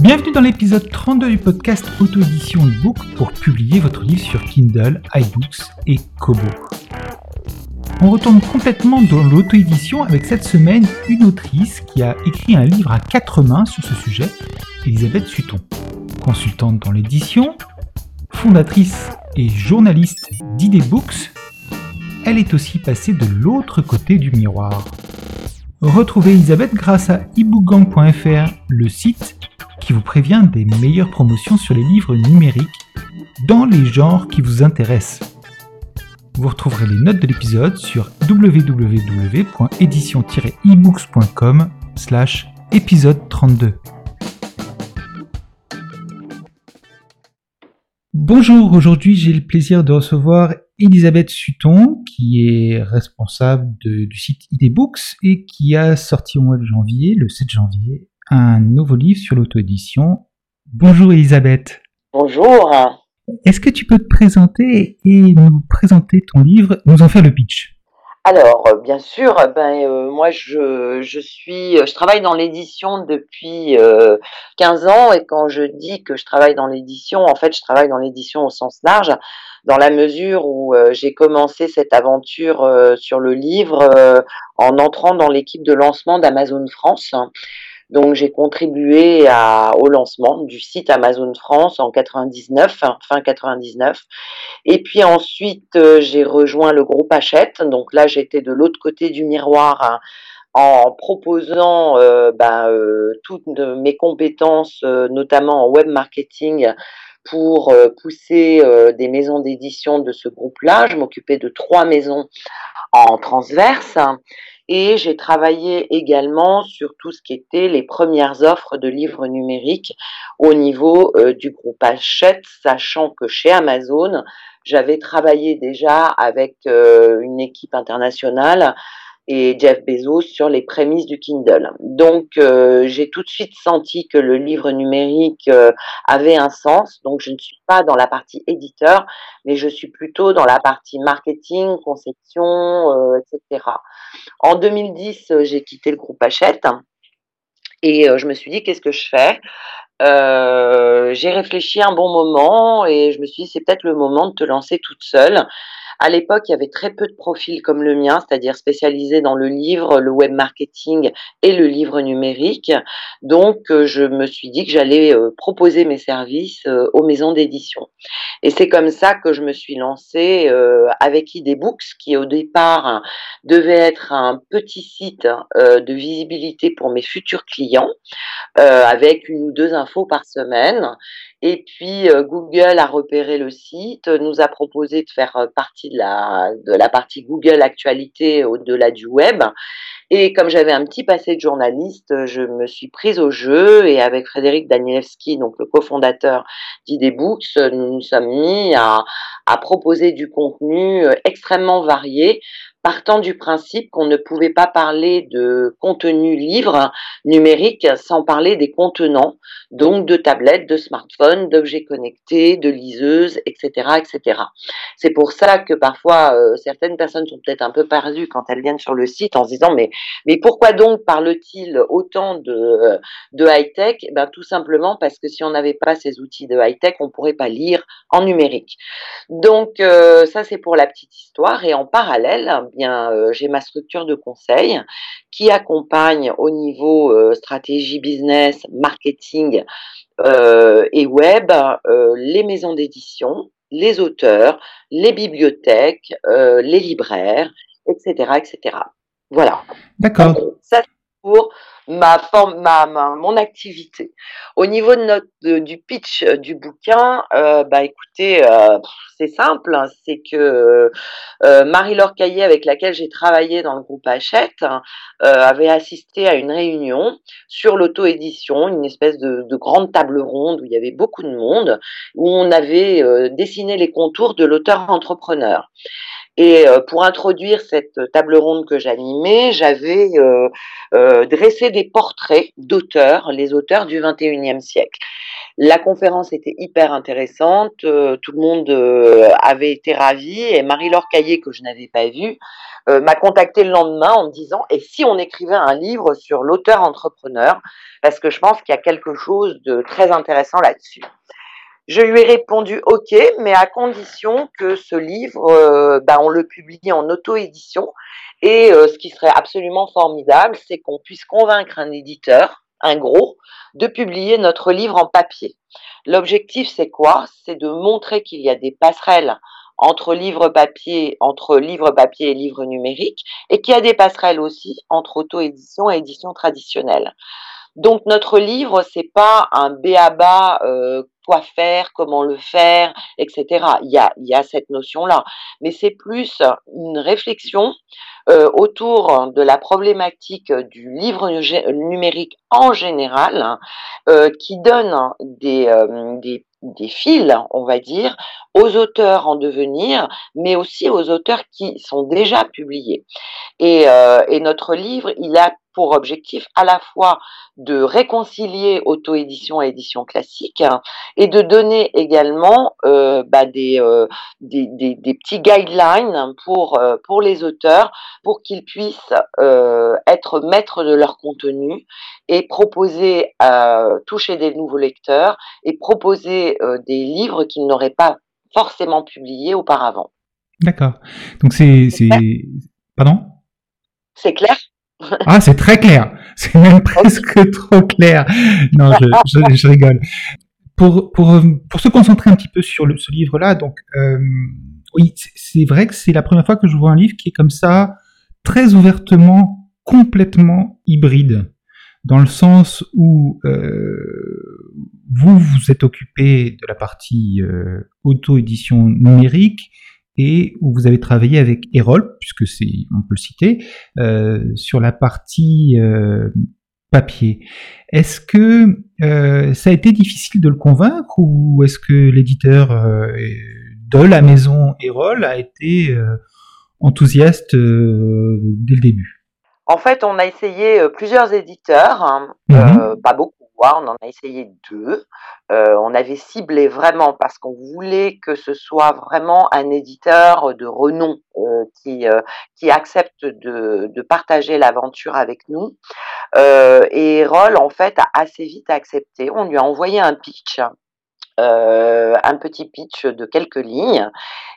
Bienvenue dans l'épisode 32 du podcast Auto-édition e-book pour publier votre livre sur Kindle, iBooks et Kobo. On retourne complètement dans l'auto-édition avec cette semaine une autrice qui a écrit un livre à quatre mains sur ce sujet, Elisabeth Sutton. Consultante dans l'édition, fondatrice et journaliste d'ID Books, elle est aussi passée de l'autre côté du miroir. Retrouvez Elisabeth grâce à ebookgang.fr, le site qui vous prévient des meilleures promotions sur les livres numériques dans les genres qui vous intéressent. Vous retrouverez les notes de l'épisode sur www.édition-ebooks.com slash épisode 32. Bonjour, aujourd'hui j'ai le plaisir de recevoir Elisabeth Sutton, qui est responsable du site Idebooks et qui a sorti au mois de janvier, le 7 janvier, un nouveau livre sur l'auto-édition. Bonjour Elisabeth. Bonjour. Est-ce que tu peux te présenter et nous présenter ton livre, nous en faire le pitch? Alors, euh, bien sûr, ben euh, moi je, suis je travaille dans l'édition depuis 15 euh, ans et quand je dis que je travaille dans l'édition, en fait, je travaille dans l'édition au sens large dans la mesure où j'ai commencé cette aventure sur le livre en entrant dans l'équipe de lancement d'Amazon France. Donc j'ai contribué au lancement du site Amazon France en 99, fin 99. Et puis ensuite euh, j'ai rejoint le groupe Hachette. Donc là j'étais de l'autre côté du miroir. Hein, en proposant euh, ben, euh, toutes mes compétences, notamment en web marketing, pour pousser des maisons d'édition de ce groupe-là. Je m'occupais de trois maisons en transverse. Et j'ai travaillé également sur tout ce qui était les premières offres de livres numériques au niveau euh, du groupe Hachette, sachant que chez Amazon, j'avais travaillé déjà avec euh, une équipe internationale et Jeff Bezos sur les prémices du Kindle. Donc euh, j'ai tout de suite senti que le livre numérique euh, avait un sens. Donc je ne suis pas dans la partie éditeur, mais je suis plutôt dans la partie marketing, conception, euh, etc. En 2010, j'ai quitté le groupe Hachette et je me suis dit qu'est-ce que je fais? J'ai réfléchi un bon moment et je me suis dit c'est peut-être le moment de te lancer toute seule. À l'époque, il y avait très peu de profils comme le mien, c'est-à-dire spécialisés dans le livre, le web marketing et le livre numérique. Donc, euh, je me suis dit que j'allais euh, proposer mes services euh, aux maisons d'édition. Et c'est comme ça que je me suis lancée avec Idebooks, qui au départ devait être un petit site de visibilité pour mes futurs clients, avec une ou deux par semaine. Et puis Google a repéré le site, nous a proposé de faire partie de la, de la partie Google Actualité au-delà du web. Et comme j'avais un petit passé de journaliste, je me suis prise au jeu et avec Frédéric Danielewski, donc le cofondateur d'Idebooks, nous nous sommes mis à, à proposer du contenu extrêmement varié partant du principe qu'on ne pouvait pas parler de contenu livre numérique sans parler des contenants, donc de tablettes, de smartphones, d'objets connectés, de liseuses, etc., etc. C'est pour ça que parfois euh, certaines personnes sont peut-être un peu perdues quand elles viennent sur le site en se disant mais pourquoi donc parle-t-il autant de high tech eh Ben tout simplement parce que si on n'avait pas ces outils de high tech, on pourrait pas lire en numérique. Donc euh, ça c'est pour la petite histoire et en parallèle bien, euh, j'ai ma structure de conseil qui accompagne au niveau stratégie business, marketing et web les maisons d'édition, les auteurs, les bibliothèques, les libraires, etc., etc. Voilà. D'accord. Ça, ma, ma, ma, mon activité. Au niveau de notre, du pitch euh, du bouquin, euh, bah écoutez, euh, c'est simple, hein, c'est que Marie-Laure Caillé, avec laquelle j'ai travaillé dans le groupe Hachette, avait assisté à une réunion sur l'auto-édition, une espèce de, de, grande table ronde où il y avait beaucoup de monde, où on avait dessiné les contours de l'auteur-entrepreneur. Et pour introduire cette table ronde que j'animais, j'avais dressé des portraits d'auteurs, les auteurs du 21e siècle. La conférence était hyper intéressante, tout le monde avait été ravi et Marie-Laure Caillé, que je n'avais pas vue, m'a contacté le lendemain en me disant et si on écrivait un livre sur l'auteur entrepreneur parce que je pense qu'il y a quelque chose de très intéressant là-dessus. Je lui ai répondu OK, mais à condition que ce livre, euh, ben, on le publie en auto-édition. Et euh, ce qui serait absolument formidable, c'est qu'on puisse convaincre un éditeur, un gros, de publier notre livre en papier. L'objectif, c'est quoi? C'est de montrer qu'il y a des passerelles entre livre papier, entre livre papier et livre numérique, et qu'il y a des passerelles aussi entre auto-édition et édition traditionnelle. Donc notre livre, c'est pas un béaba euh, quoi faire, comment le faire, etc. Il y a, cette notion-là, mais c'est plus une réflexion euh, autour de la problématique du livre numérique en général, euh, qui donne des, euh, des des fils, on va dire, aux auteurs en devenir, mais aussi aux auteurs qui sont déjà publiés. Et, et notre livre, il a pour objectif à la fois de réconcilier auto-édition et édition classique et de donner également euh, bah, des, euh, des, des, des, petits guidelines pour, euh, pour les auteurs pour qu'ils puissent être maîtres de leur contenu et proposer, toucher des nouveaux lecteurs et proposer des livres qu'ils n'auraient pas forcément publiés auparavant. D'accord. Donc c'est... Pardon? C'est clair? Ah, c'est très clair. C'est même presque trop clair. Non, je, je, je, rigole. Pour, se concentrer un petit peu sur ce livre-là, donc, euh, oui, c'est vrai que c'est la première fois que je vois un livre qui est comme ça, très ouvertement, complètement hybride. Dans le sens où euh, vous vous êtes occupé de la partie euh, auto-édition numérique et où vous avez travaillé avec Erol, puisque c'est, on peut le citer, sur la partie papier. Est-ce que euh, ça a été difficile de le convaincre ou est-ce que l'éditeur euh, de la maison Erol a été euh, enthousiaste dès le début? En fait, on a essayé plusieurs éditeurs, hein, mmh. pas beaucoup on en a essayé deux. On avait ciblé vraiment parce qu'on voulait que ce soit vraiment un éditeur de renom qui, qui accepte de, de partager l'aventure avec nous. Euh, et Roll, en fait, a assez vite accepté. On lui a envoyé un pitch euh, un petit pitch de quelques lignes.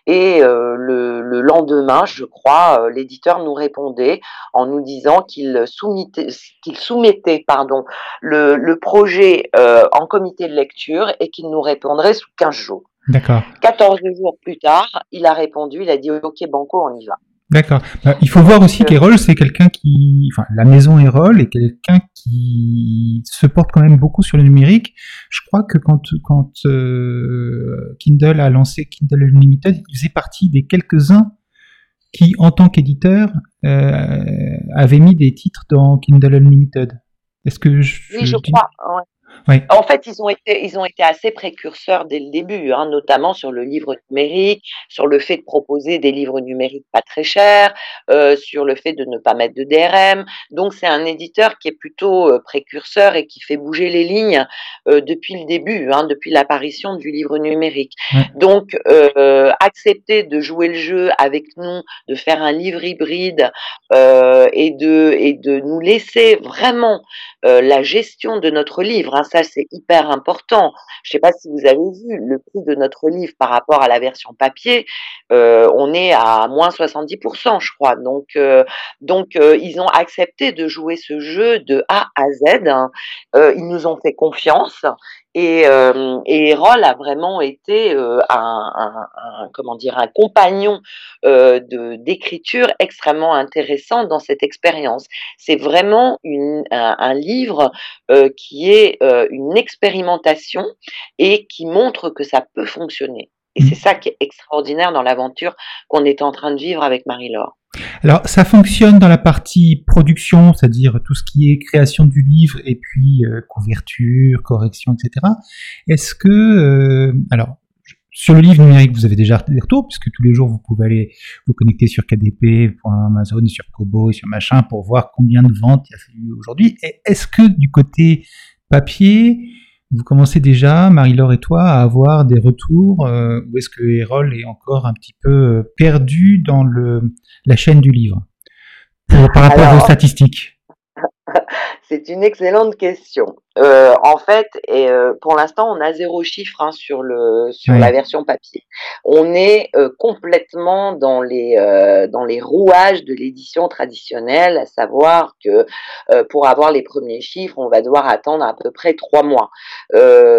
Et euh, le, le, lendemain, je crois, euh, l'éditeur nous répondait en nous disant qu'il soumettait, qu'il soumettait pardon, le, le projet en comité de lecture et qu'il nous répondrait sous 15 jours. D'accord. 14 jours plus tard, il a répondu, il a dit OK Banco, on y va. D'accord. Bah, il faut voir aussi qu'Erol, c'est quelqu'un qui, enfin, la maison Erol est quelqu'un qui se porte quand même beaucoup sur le numérique. Je crois que quand quand euh, Kindle a lancé Kindle Unlimited, il faisait partie des quelques-uns qui, en tant qu'éditeur, euh, avaient mis des titres dans Kindle Unlimited. Est-ce que je, oui, je, je crois. Ouais. Oui. En fait, ils ont été, ils ont été assez précurseurs dès le début, hein, notamment sur le livre numérique, sur le fait de proposer des livres numériques pas très chers, euh, sur le fait de ne pas mettre de DRM. Donc, c'est un éditeur qui est plutôt euh, précurseur et qui fait bouger les lignes euh, depuis le début, hein, depuis l'apparition du livre numérique. Oui. Donc, accepter de jouer le jeu avec nous, de faire un livre hybride et de et de nous laisser vraiment la gestion de notre livre. Hein, ça, c'est hyper important. Je ne sais pas si vous avez vu le prix de notre livre par rapport à la version papier. Euh, on est à moins 70%, je crois. Donc, euh, donc euh, ils ont accepté de jouer ce jeu de A à Z. Ils nous ont fait confiance. Et, euh, et Erol a vraiment été euh, un, un, comment dire un compagnon euh, d'écriture extrêmement intéressant dans cette expérience. C'est vraiment une, un, un, livre euh, qui est euh, une expérimentation et qui montre que ça peut fonctionner. Et c'est ça qui est extraordinaire dans l'aventure qu'on est en train de vivre avec Marie-Laure. Alors, ça fonctionne dans la partie production, c'est-à-dire tout ce qui est création du livre et puis euh, couverture, correction, etc. Est-ce que, euh, alors, sur le livre numérique, vous avez déjà des retours, puisque tous les jours, vous pouvez aller vous connecter sur KDP.amazon, sur Kobo et sur machin pour voir combien de ventes il y a eu aujourd'hui. Est-ce que du côté papier, vous commencez déjà, Marie-Laure et toi, à avoir des retours euh, ou est-ce que Erol est encore un petit peu euh, perdu dans le, la chaîne du livre? Par rapport vos statistiques C'est une excellente question. Euh, en fait, et, euh, pour l'instant, on a zéro chiffre hein, sur le sur la version papier. On est euh, complètement dans les dans les rouages de l'édition traditionnelle, à savoir que pour avoir les premiers chiffres, on va devoir attendre à peu près trois mois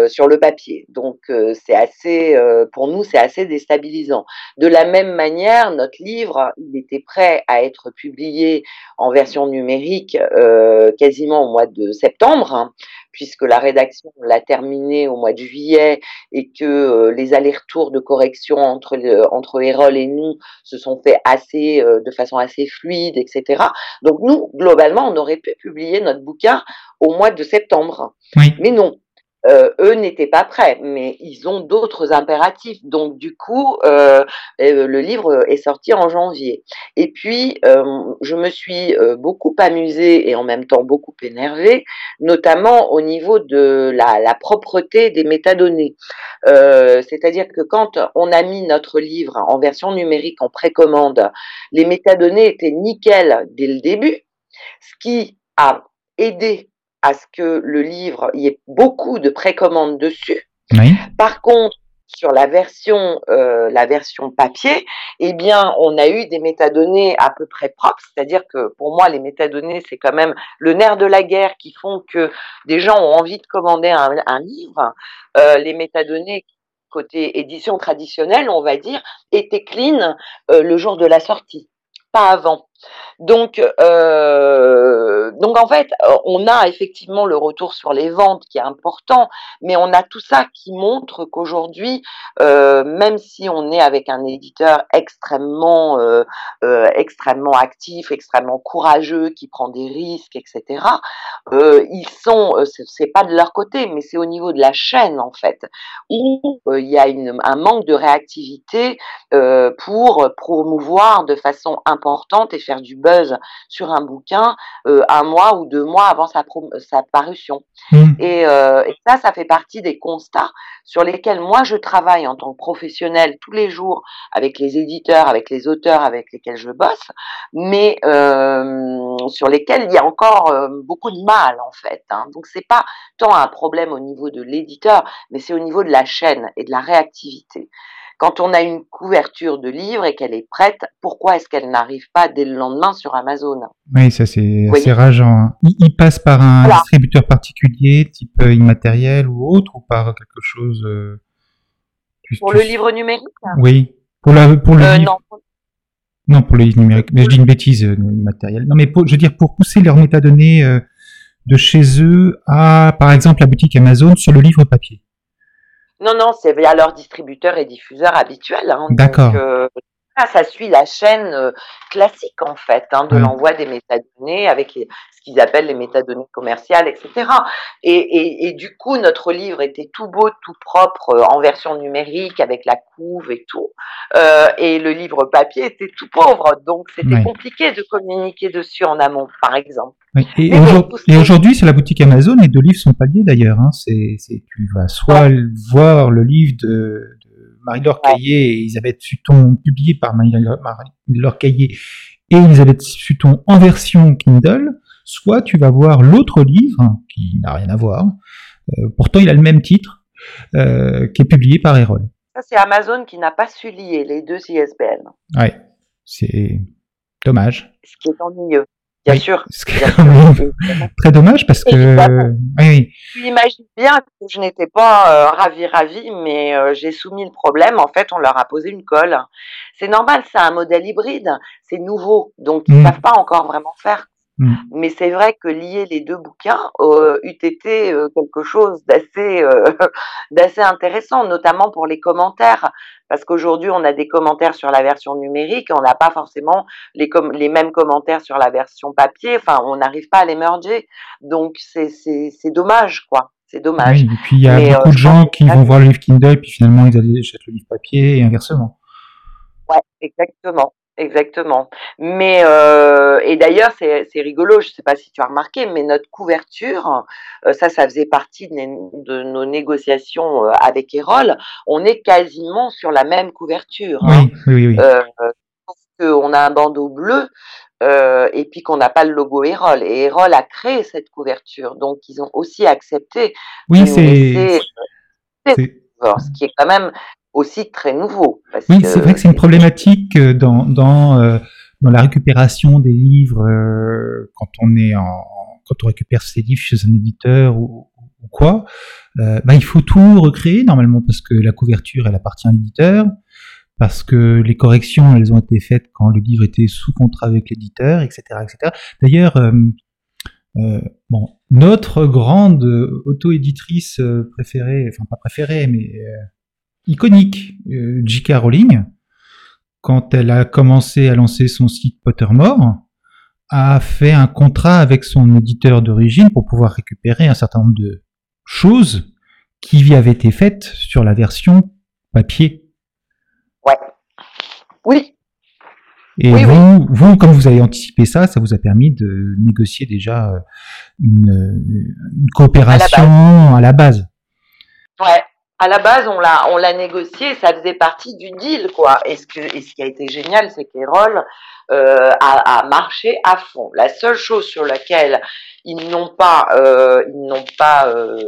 sur le papier. Donc c'est assez pour nous, c'est assez déstabilisant. De la même manière, notre livre, il était prêt à être publié en version numérique quasiment au mois de septembre. Hein puisque la rédaction l'a terminé au mois de juillet et que euh, les allers-retours de correction entre le, entre Erol et nous se sont faits assez euh, de façon assez fluide, etc. Donc nous, globalement, on aurait pu publier notre bouquin au mois de septembre. Mais non, euh, eux n'étaient pas prêts, mais ils ont d'autres impératifs. Donc du coup, euh, euh, le livre est sorti en janvier. Et puis, je me suis beaucoup amusée et en même temps beaucoup énervée, notamment au niveau de la, la propreté des métadonnées. C'est-à-dire que quand on a mis notre livre en version numérique en précommande, les métadonnées étaient nickel dès le début, ce qui a aidé à ce que le livre, il y ait beaucoup de précommandes dessus. Par contre, sur la version, euh, la version papier, eh bien, on a eu des métadonnées à peu près propres. C'est-à-dire que pour moi, les métadonnées, c'est quand même le nerf de la guerre qui font que des gens ont envie de commander un, livre. Euh, les métadonnées côté édition traditionnelle, on va dire, étaient clean euh, le jour de la sortie, pas avant. Donc, euh, donc en fait, on a effectivement le retour sur les ventes qui est important, mais on a tout ça qui montre qu'aujourd'hui, euh, même si on est avec un éditeur extrêmement, euh, euh extrêmement actif, extrêmement courageux, qui prend des risques, etc., euh, ils sont, euh, c'est pas de leur côté, mais c'est au niveau de la chaîne en fait, où il y a un manque de réactivité pour promouvoir de façon importante et faire du buzz sur un bouquin euh, un mois ou deux mois avant sa, sa parution. Mmh. Et, euh, et, ça, ça fait partie des constats sur lesquels moi je travaille en tant que professionnel tous les jours avec les éditeurs, avec les auteurs avec lesquels je bosse, mais euh, sur lesquels il y a encore euh, beaucoup de mal en fait. Hein. Donc c'est pas tant un problème au niveau de l'éditeur, mais c'est au niveau de la chaîne et de la réactivité. Quand on a une couverture de livre et qu'elle est prête, pourquoi est-ce qu'elle n'arrive pas dès le lendemain sur Amazon? Oui, ça c'est assez rageant. Hein. Il, passe par un distributeur particulier, type euh, immatériel ou autre, ou par quelque chose euh, Pour le livre numérique Oui. Pour, la, pour le euh, livre... Non. Non, pour le livre numérique. Mais je dis une bêtise, immatériel. Non, mais je veux dire, pour pousser leurs métadonnées de chez eux à, par exemple, la boutique Amazon sur le livre papier. Non, non, c'est via leur distributeur et diffuseur habituel. Hein, D'accord. Euh, ça suit la chaîne euh, classique en fait hein, de l'envoi des métadonnées avec les, qu'ils appellent les métadonnées commerciales, etc. Et, et, et, du coup, notre livre était tout beau, tout propre euh, en version numérique avec la couve et tout, euh, et le livre papier était tout pauvre, donc c'était compliqué de communiquer dessus en amont, par exemple. Et, et aujourd'hui, c'est la boutique Amazon, les deux livres sont pas liés d'ailleurs. Hein. C'est, tu vas soit voir le livre de, Marie-Laure Caillé et Elisabeth Sutton, publié par Marie-Laure Caillé et Elisabeth Sutton en version Kindle, soit tu vas voir l'autre livre, qui n'a rien à voir, euh, pourtant il a le même titre, euh, qui est publié par Erol. Ça, c'est Amazon qui n'a pas su lier les deux ISBN. Ouais, c'est dommage. Ce qui est ennuyeux. Bien sûr. très dommage parce que. Oui, Tu imagines bien que je n'étais pas euh, ravie, ravie, mais euh, j'ai soumis le problème. En fait, on leur a posé une colle. C'est normal, c'est un modèle hybride, c'est nouveau, donc ils ne mm. savent pas encore vraiment faire. Mm. Mais c'est vrai que lier les deux bouquins euh, eût été euh, quelque chose d'assez euh, d'assez intéressant, notamment pour les commentaires, parce qu'aujourd'hui on a des commentaires sur la version numérique, on n'a pas forcément les, les mêmes commentaires sur la version papier. Enfin, on n'arrive pas à les merger, donc c'est dommage quoi. C'est dommage. et puis il y a beaucoup de gens qui vont voir le livre Kindle, puis finalement ils achètent le livre papier et inversement. Ouais, exactement. Exactement. Mais euh, et d'ailleurs c'est rigolo, je ne sais pas si tu as remarqué, mais notre couverture, euh, ça ça faisait partie de, nos négociations euh, avec Erol. On est quasiment sur la même couverture. Hein. Oui, oui, oui. on a un bandeau bleu et puis qu'on n'a pas le logo Erol. Et Erol a créé cette couverture, donc ils ont aussi accepté. Oui, c'est. Ce qui est quand même aussi très nouveau. oui, c'est vrai que c'est une problématique euh, dans, dans, euh, dans la récupération des livres euh, quand on est en quand on récupère ses livres chez un éditeur ou, ou quoi. bah, il faut tout recréer normalement parce que la couverture elle appartient à l'éditeur, parce que les corrections elles ont été faites quand le livre était sous contrat avec l'éditeur, etc., etc. D'ailleurs. Euh, bon, notre grande auto-éditrice préférée, enfin pas préférée, mais iconique, euh, J.K. Rowling, quand elle a commencé à lancer son site Pottermore, a fait un contrat avec son éditeur d'origine pour pouvoir récupérer un certain nombre de choses qui avaient été faites sur la version papier. Ouais. Oui. Et vous, vous, comme vous avez anticipé ça, ça vous a permis de négocier déjà euh, une, une coopération à la base. Ouais, à la base, on l'a, on l'a négocié, ça faisait partie du deal, quoi. Et ce, qui a été génial, c'est qu'Erol euh, a, a, marché à fond. La seule chose sur laquelle ils n'ont pas, euh, ils n'ont pas euh,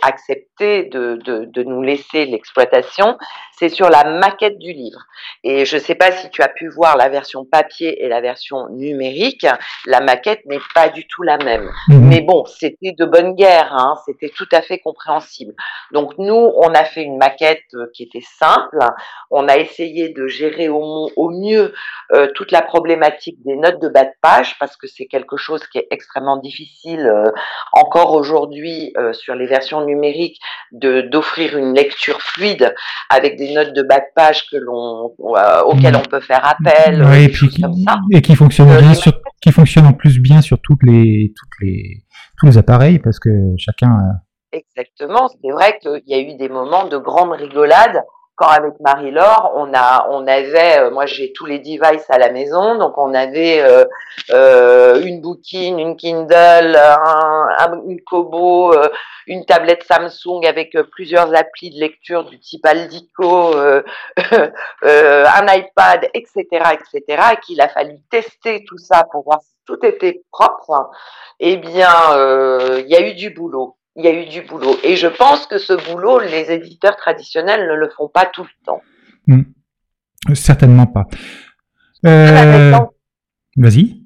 accepté de, de, de, nous laisser l'exploitation, c'est sur la maquette du livre. Et je ne sais pas si tu as pu voir la version papier et la version numérique, la maquette n'est pas du tout la même. Mhm. Mais bon, c'était de bonne guerre, hein, c'était tout à fait compréhensible. Donc nous, on a fait une maquette euh, qui était simple, on a essayé de gérer au, au mieux toute la problématique des notes de bas de page, parce que c'est quelque chose qui est extrêmement difficile euh, encore aujourd'hui euh, sur les versions numériques de d'offrir une lecture fluide avec des notes de bas de page que l'on euh, auxquelles on peut faire appel et, puis qui, et qui fonctionne bien sur, qui fonctionne en plus bien sur toutes les toutes les tous les appareils parce que chacun Exactement, c'est vrai qu'il y a eu des moments de grande rigolade quand avec Marie-Laure, on a, on avait, euh, moi j'ai tous les devices à la maison, donc on avait euh, euh, une Bookin, une Kindle, un, une Kobo, une tablette Samsung avec plusieurs applis de lecture du type Aldico, un iPad, etc., etc., et qu'il a fallu tester tout ça pour voir si tout était propre. Eh bien, il y a eu du boulot il y a eu du boulot. Et je pense que ce boulot, les éditeurs traditionnels ne le font pas tout le temps. Hmm. Certainement pas. Euh... Vas-y.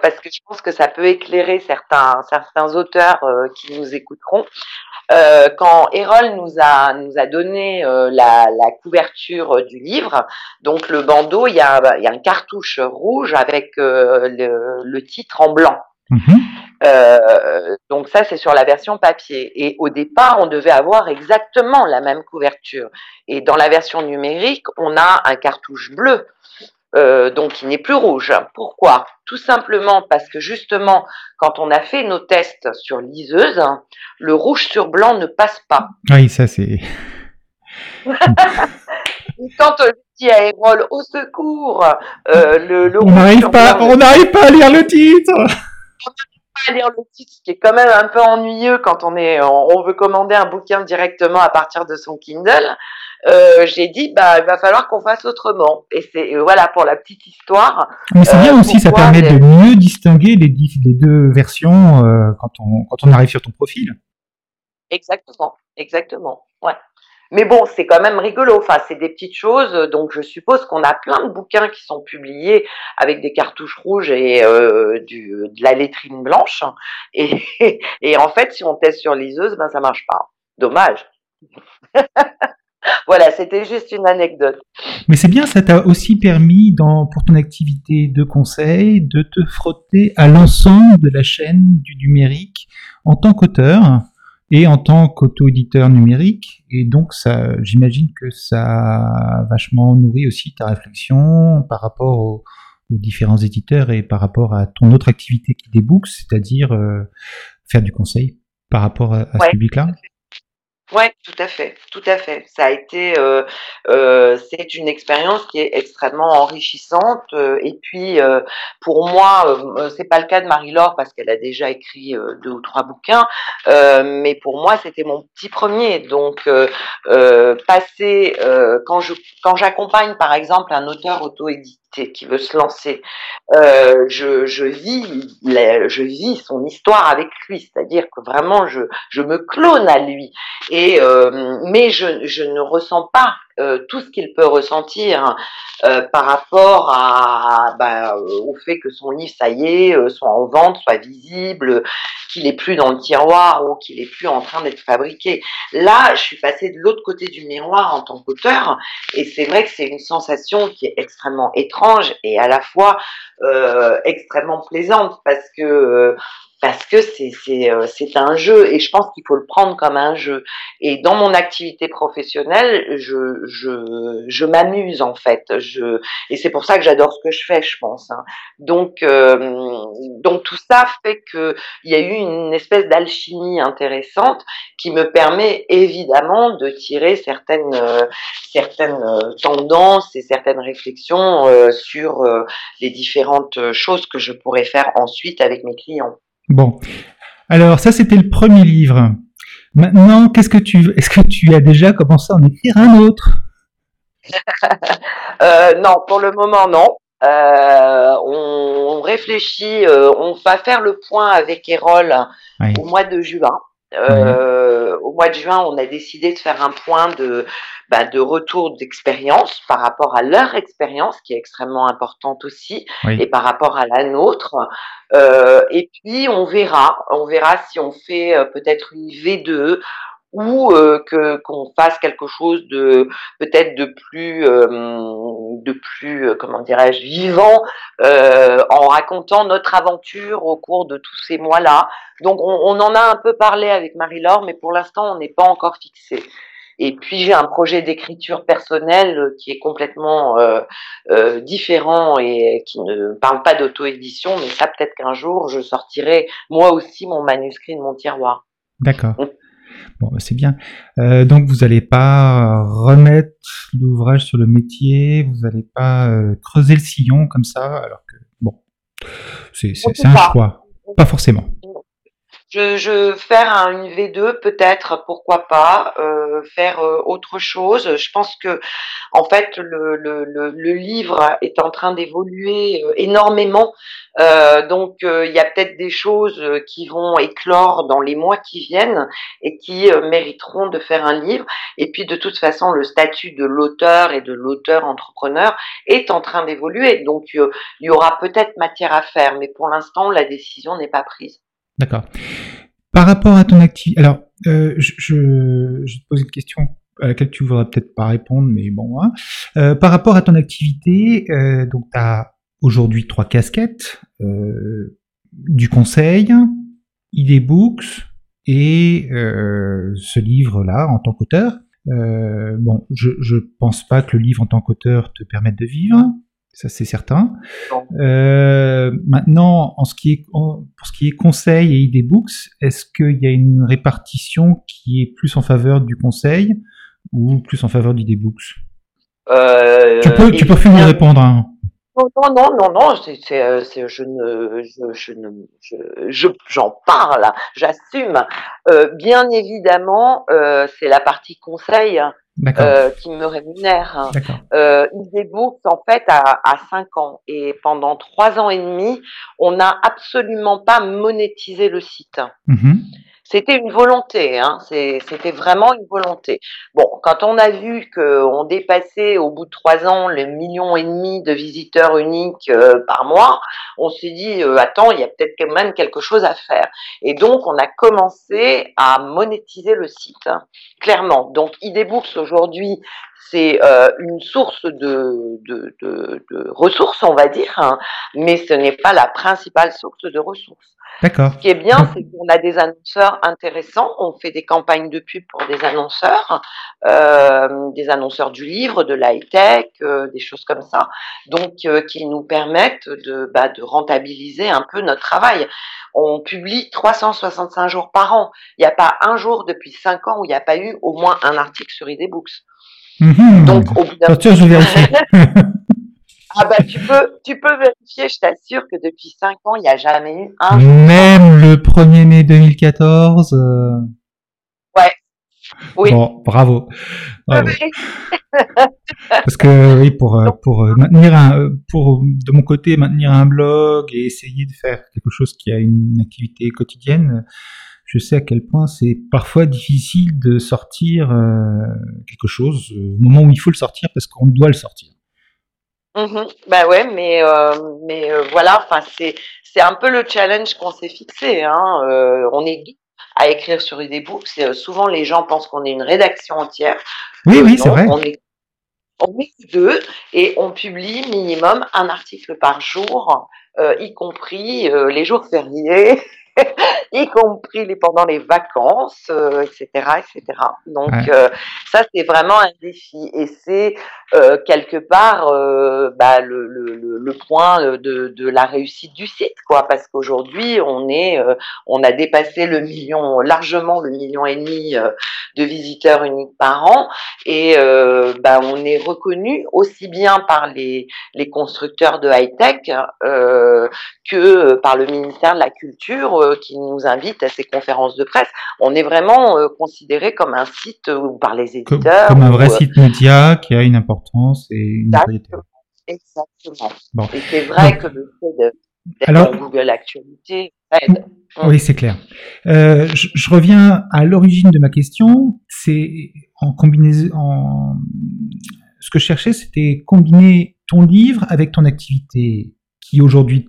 Parce que je pense que ça peut éclairer certains, certains auteurs euh, qui nous écouteront. Euh, quand Erol nous a, nous a donné euh, la, la, couverture du livre, donc le bandeau, il y a, il y a un cartouche rouge avec le, le titre en blanc. Mhm. Euh, donc ça, c'est sur la version papier. Et au départ, on devait avoir exactement la même couverture. Et dans la version numérique, on a un cartouche bleu. Euh, donc qui n'est plus rouge. Pourquoi? Tout simplement parce que justement, quand on a fait nos tests sur liseuse, le rouge sur blanc ne passe pas. Oui, ça c'est. quand on dit à Erol au secours, euh, le, le, on n'arrive pas, on n'arrive pas à lire le titre à lire le titre, ce qui est quand même un peu ennuyeux quand on est, on veut commander un bouquin directement à partir de son Kindle. Euh, j'ai dit, bah, il va falloir qu'on fasse autrement. Et c'est euh, voilà pour la petite histoire. Mais c'est bien euh, aussi, ça permet de mieux distinguer les, les deux versions euh, quand on quand on arrive sur ton profil. Exactement, exactement. Ouais. Mais bon, c'est quand même rigolo. Enfin, c'est des petites choses. Donc, je suppose qu'on a plein de bouquins qui sont publiés avec des cartouches rouges et euh, de la lettrine blanche. Et, et, en fait, si on teste sur liseuse, ben ça marche pas. Dommage. voilà, c'était juste une anecdote. Mais c'est bien, ça t'a aussi permis, dans, pour ton activité de conseil, de te frotter à l'ensemble de la chaîne du numérique en tant qu'auteur et en tant qu'auto-éditeur numérique. Et donc, ça, j'imagine que ça a vachement nourri aussi ta réflexion par rapport aux, différents éditeurs et par rapport à ton autre activité qui déboucle, c'est-à-dire euh, faire du conseil. par rapport à, ce public-là? Oui, tout à fait, tout à fait. Ça a été, euh, euh, c'est une expérience qui est extrêmement enrichissante. Euh, et puis, pour moi, c'est pas le cas de Marie-Laure parce qu'elle a déjà écrit deux ou trois bouquins, mais pour moi, c'était mon petit premier. Donc, passer quand je quand j'accompagne par exemple un auteur auto-édité qui veut se lancer, euh, je, vis, je vis son histoire avec lui, c'est-à-dire que vraiment je, me clone à lui. Et euh, mais je ne ressens pas euh, tout ce qu'il peut ressentir euh, par rapport à, bah, au fait que son livre, ça y est, euh, soit en vente, soit visible, qu'il est plus dans le tiroir ou qu'il est plus en train d'être fabriqué. Là, je suis passée de l'autre côté du miroir en tant qu'auteur, et c'est vrai que c'est une sensation qui est extrêmement étrange et à la fois euh, extrêmement plaisante parce que parce que euh, c'est un jeu et je pense qu'il faut le prendre comme un jeu. Et dans mon activité professionnelle, je je je m'amuse en fait. Je et c'est pour ça que j'adore ce que je fais, je pense. Hein. Donc euh, donc tout ça fait que il y a eu une espèce d'alchimie intéressante qui me permet évidemment de tirer certaines euh, certaines tendances et certaines réflexions sur les différentes choses que je pourrais faire ensuite avec mes clients. Bon, alors ça c'était le premier livre. Maintenant, qu'est-ce que tu, est-ce que tu as déjà commencé à en écrire un autre? Euh, Non, pour le moment non. Euh, on, réfléchit, euh, on va faire le point avec Erol au mois de juin. Euh, au mois de juin, on a décidé de faire un point de, bah, de retour d'expérience par rapport à leur expérience, qui est extrêmement importante aussi, et par rapport à la nôtre. Euh, et puis, on verra, on verra si on fait euh, peut-être une V2 ou euh, que qu'on fasse quelque chose de peut-être de plus euh, de plus euh, comment dirais-je vivant en racontant notre aventure au cours de tous ces mois-là. Donc on, on, en a un peu parlé avec Marie-Laure, mais pour l'instant on n'est pas encore fixé. Et puis j'ai un projet d'écriture personnelle qui est complètement euh, euh, différent et qui ne parle pas d'auto-édition, mais ça peut-être qu'un jour je sortirai moi aussi mon manuscrit de mon tiroir. D'accord. Bon, bah, c'est bien. Euh, donc, vous n'allez pas remettre l'ouvrage sur le métier, vous n'allez pas euh, creuser le sillon comme ça, alors que, bon, c'est un choix. Pas forcément. Je, je faire un, une V2 peut-être, pourquoi pas, euh, faire euh, autre chose. Je pense que en fait le, le, le, livre est en train d'évoluer euh, énormément, donc il y a peut-être des choses qui vont éclore dans les mois qui viennent et qui mériteront de faire un livre. Et puis de toute façon le statut de l'auteur et de l'auteur entrepreneur est en train d'évoluer, donc il y aura peut-être matière à faire, mais pour l'instant la décision n'est pas prise. D'accord. Par rapport à ton activité, alors euh, je, je, vais te poser une question à laquelle tu voudras peut-être pas répondre, mais bon. Hein. Euh, par rapport à ton activité, euh, donc tu as aujourd'hui trois casquettes euh, du conseil, ID Books et euh, ce livre-là en tant qu'auteur. Euh, bon, je, je pense pas que le livre en tant qu'auteur te permette de vivre ça c'est certain. Euh, maintenant, en ce qui est, pour ce qui est conseil et ID Books, est-ce qu'il y a une répartition qui est plus en faveur du conseil ou plus en faveur d'ID Books? Euh, Tu peux, tu peux finir répondre. Hein. Non, non, non, non, c'est, euh, je ne, je, je ne, je, j'en parle, j'assume. Euh, bien évidemment, c'est la partie conseil euh, qui me rémunère. Euh, Books, en fait, à, à 5 ans. Et pendant 3 ans et demi, on n'a absolument pas monétisé le site. Mm-hmm. C'était une volonté, hein. c'était vraiment une volonté. Bon, quand on a vu qu'on dépassait au bout de trois ans le million et demi de visiteurs uniques euh, par mois, on s'est dit euh, attends, il y a peut-être quand même quelque chose à faire. Et donc on a commencé à monétiser le site, hein, clairement. Donc Idebooks aujourd'hui c'est euh, une source de, de, de, de, ressources, on va dire, hein, mais ce n'est pas la principale source de ressources. D'accord. Ce qui est bien, c'est qu'on a des annonceurs intéressant. On fait des campagnes de pub pour des annonceurs, euh, des annonceurs du livre, de l'high tech, euh, des choses comme ça, donc euh, qui nous permettent de, bah, de rentabiliser un peu notre travail. On publie 365 jours par an. Il n'y a pas un jour depuis 5 ans où il n'y a pas eu au moins un article sur ID Books. Mhm. Donc, au bout d'un je. Ah bah tu peux, tu peux vérifier, je t'assure que depuis 5 ans, il n'y a jamais eu un. Même le 1er mai 2014. euh, Oui. Bon, bravo. Bravo. Parce que oui, pour euh, pour euh, maintenir un pour de mon côté maintenir un blog et essayer de faire quelque chose qui a une activité quotidienne, je sais à quel point c'est parfois difficile de sortir quelque chose au moment où il faut le sortir parce qu'on doit le sortir. Mhm. Bah ouais, mais euh, mais euh, voilà, enfin c'est c'est un peu le challenge qu'on s'est fixé. Hein. Euh, on est à écrire sur des books. Euh, souvent les gens pensent qu'on est une rédaction entière. Oui, Euh, oui, c'est vrai. On est on est deux et on publie minimum un article par jour, euh, y compris euh, les jours fériés, y compris les pendant les vacances, euh, etc., etc. Donc Ouais. euh, ça c'est vraiment un défi et c'est euh, quelque part bah, le, le, le, point de, de la réussite du site, quoi, parce qu'aujourd'hui on est, on a dépassé le million largement le million et demi de visiteurs uniques par an et bah, on est reconnu aussi bien par les, les constructeurs de high-tech euh, que par le ministère de la Culture euh, qui nous invite à ces conférences de presse. On est vraiment euh, considéré comme un site euh, ou par les éditeurs. comme un vrai euh, site média qui a une importance et une. Exactement. Bon. Et c'est vrai Donc, que le fait de- alors- Google Actualité aide. Oui, c'est clair. Euh, je, je reviens à l'origine de ma question. C'est en combinaison. En... Ce que je cherchais, c'était combiner ton livre avec ton activité qui aujourd'hui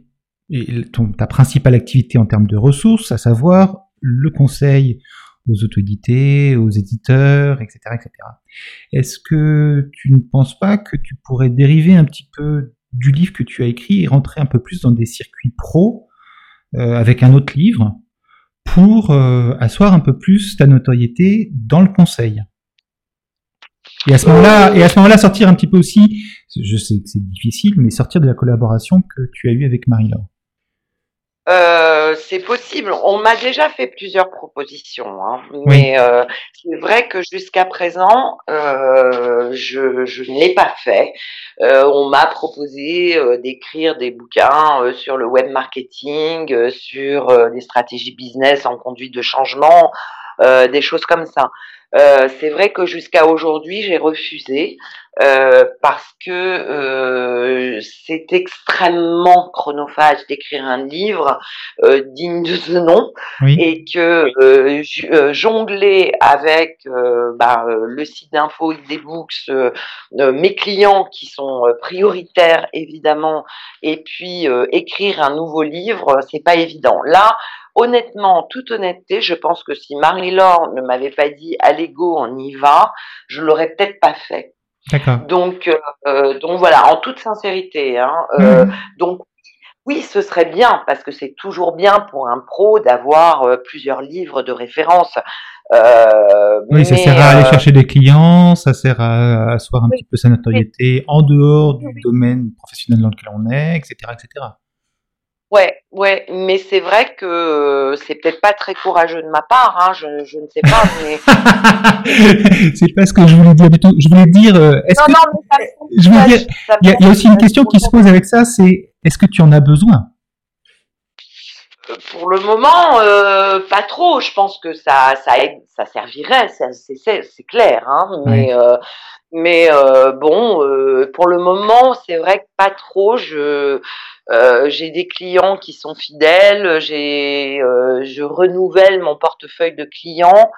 ton, ta principale activité en termes de ressources, à savoir le conseil aux autorités, aux éditeurs, etc., etc. Est-ce que tu ne penses pas que tu pourrais dériver un petit peu du livre que tu as écrit et rentrer un peu plus dans des circuits pro euh, avec un autre livre pour euh, asseoir un peu plus ta notoriété dans le conseil? Et à ce moment-là, et à ce moment-là, sortir un petit peu aussi, je sais que c'est difficile, mais sortir de la collaboration que tu as eue avec Marie-Laure. Euh, c'est possible. On m'a déjà fait plusieurs propositions, hein. mais euh, c'est vrai que jusqu'à présent, euh, je, je ne l'ai pas fait. Euh, on m'a proposé euh, d'écrire des bouquins euh, sur le web marketing, euh, sur euh, des stratégies business en conduite de changement, euh, des choses comme ça. Euh, c'est vrai que jusqu'à aujourd'hui, j'ai refusé euh, parce que euh, c'est extrêmement chronophage d'écrire un livre euh, digne de ce nom Oui. et que euh, jongler avec euh, bah, le site d'info des books, mes clients qui sont prioritaires évidemment, et puis euh, écrire un nouveau livre, c'est pas évident. Là, honnêtement, en toute honnêteté, je pense que si Marie-Laure ne m'avait pas dit allez go, on y va, je l'aurais peut-être pas fait. D'accord. Donc, euh, donc voilà, en toute sincérité. Hein, euh, donc oui, ce serait bien parce que c'est toujours bien pour un pro d'avoir euh, plusieurs livres de référence. Euh, Oui, ça sert à aller euh, chercher des clients, ça sert à, asseoir un Oui. petit peu sa notoriété en dehors du Oui. domaine professionnel dans lequel on est, etc., etc. Ouais, ouais, mais c'est vrai que euh, c'est peut-être pas très courageux de ma part, hein, je, je ne sais pas, mais c'est pas ce que je voulais dire du tout. Je voulais dire, euh, est-ce non, que non, mais ça je voulais dire, il y, a- il y a aussi une question qui se pose avec ça, c'est est-ce que tu en as besoin? Pour le moment, euh, pas trop. Je pense que ça, ça, aide- ça servirait, c'est c'est- c'est clair. Hein, mais euh, mais euh, bon, euh, pour le moment, c'est vrai que pas trop. Je euh, j'ai des clients qui sont fidèles. J'ai je renouvelle mon portefeuille de clients.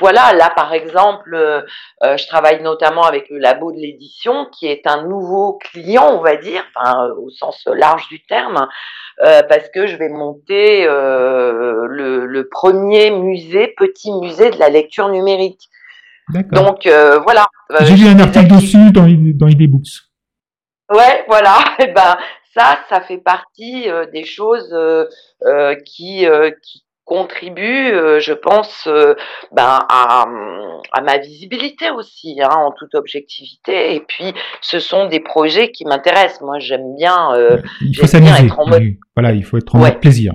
Voilà, là par exemple, je travaille notamment avec le labo de l'édition, qui est un nouveau client, on va dire, enfin, au sens large du terme, parce que je vais monter le premier musée, petit musée de la lecture numérique. Donc euh, voilà. Euh, J'ai lu un article dessus dans, dans ID Books. Ouais, voilà. Eh ben, ça, ça fait partie des choses qui, qui contribue, euh, je pense, euh, ben, à, ma visibilité aussi, hein, en toute objectivité. Et puis, ce sont des projets qui m'intéressent. Moi, j'aime bien, euh, il faut s'amuser. Voilà, il faut être en mode plaisir.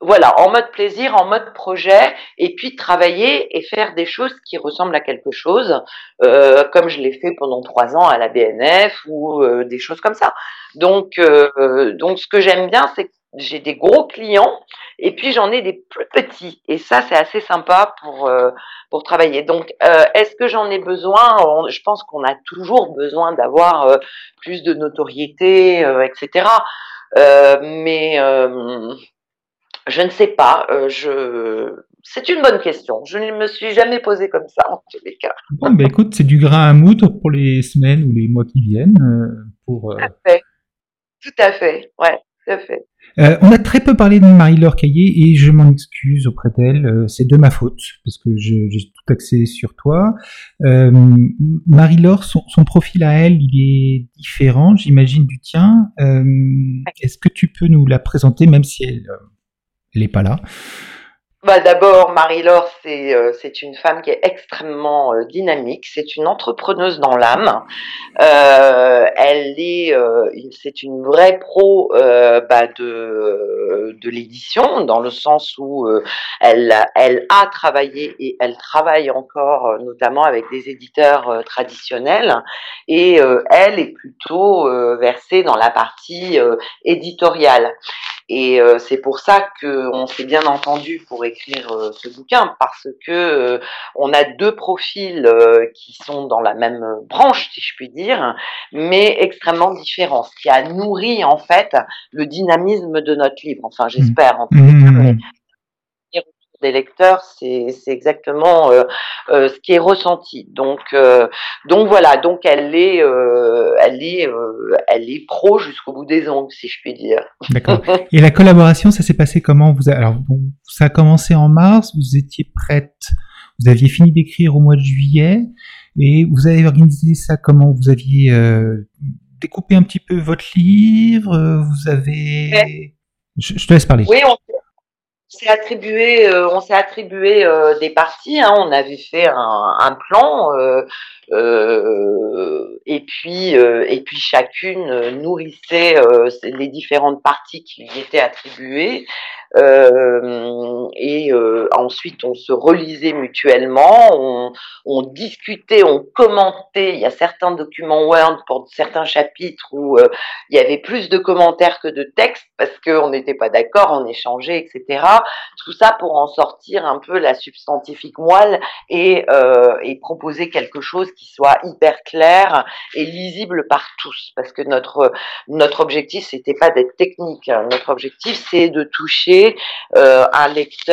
Voilà, en mode plaisir, en mode projet, et puis travailler et faire des choses qui ressemblent à quelque chose, comme je l'ai fait pendant trois ans à la BNF ou des choses comme ça. Donc, donc, ce que j'aime bien, c'est que j'ai des gros clients et puis j'en ai des plus petits et ça c'est assez sympa pour euh, pour travailler. Donc euh, est-ce que j'en ai besoin? Je pense qu'on a toujours besoin d'avoir euh, plus de notoriété, etc. mais je ne sais pas. je c'est une bonne question. Je ne me suis jamais posé comme ça en tous les cas. Bon, ben écoute, c'est du grain à moudre pour les semaines ou les mois qui viennent. pour, Tout à fait. Tout à fait. Ouais, tout à fait. Euh, on a très peu parlé de Marie-Laure Caillé et je m'en excuse auprès d'elle. Euh, c'est de ma faute parce que j'ai tout axé sur toi. Euh, Marie-Laure, son, profil à elle, il est différent, j'imagine, du tien. Est-ce que tu peux nous la présenter, même si elle n'est pas là bah, D'abord, Marie-Laure, c'est euh, c'est une femme qui est extrêmement euh, dynamique. C'est une entrepreneuse dans l'âme. Euh, elle est, c'est une vraie pro bah, de l'édition, dans le sens où elle a travaillé et elle travaille encore, notamment avec des éditeurs traditionnels. Et elle est plutôt versée dans la partie éditoriale. Et euh, c'est pour ça qu'on s'est bien entendu pour écrire euh, ce bouquin, parce que euh, on a deux profils qui sont dans la même branche, si je puis dire, mais extrêmement différents, ce qui a nourri en fait le dynamisme de notre livre. Enfin, j'espère en tout cas. Mmh des lecteurs, c'est exactement euh, euh, ce qui est ressenti. Donc, euh, donc voilà, donc elle est, elle est, elle est pro jusqu'au bout des ongles, si je puis dire. D'accord. Et la collaboration, ça s'est passé comment? Vous Alors, ça a commencé en mars. Vous étiez prête. Vous aviez fini d'écrire au mois de juillet et vous avez organisé ça comment? Vous aviez découpé un petit peu votre livre. Vous avez. Je, je, te laisse parler. Oui, on s'est attribué, euh, on s'est attribué euh, des parties. Hein, on avait fait un, plan, euh, et puis et puis chacune nourrissait les différentes parties qui lui étaient attribuées. Euh, et euh, ensuite, on se relisait mutuellement, on, on, discutait, on commentait. Il y a certains documents Word pour certains chapitres où euh, il y avait plus de commentaires que de textes parce qu'on n'était pas d'accord, on échangeait, etc. Tout ça pour en sortir un peu la substantifique moelle et, et proposer quelque chose qui soit hyper clair et lisible par tous. Parce que notre notre objectif, c'était pas d'être technique. Notre objectif, c'est de toucher euh, un lecteur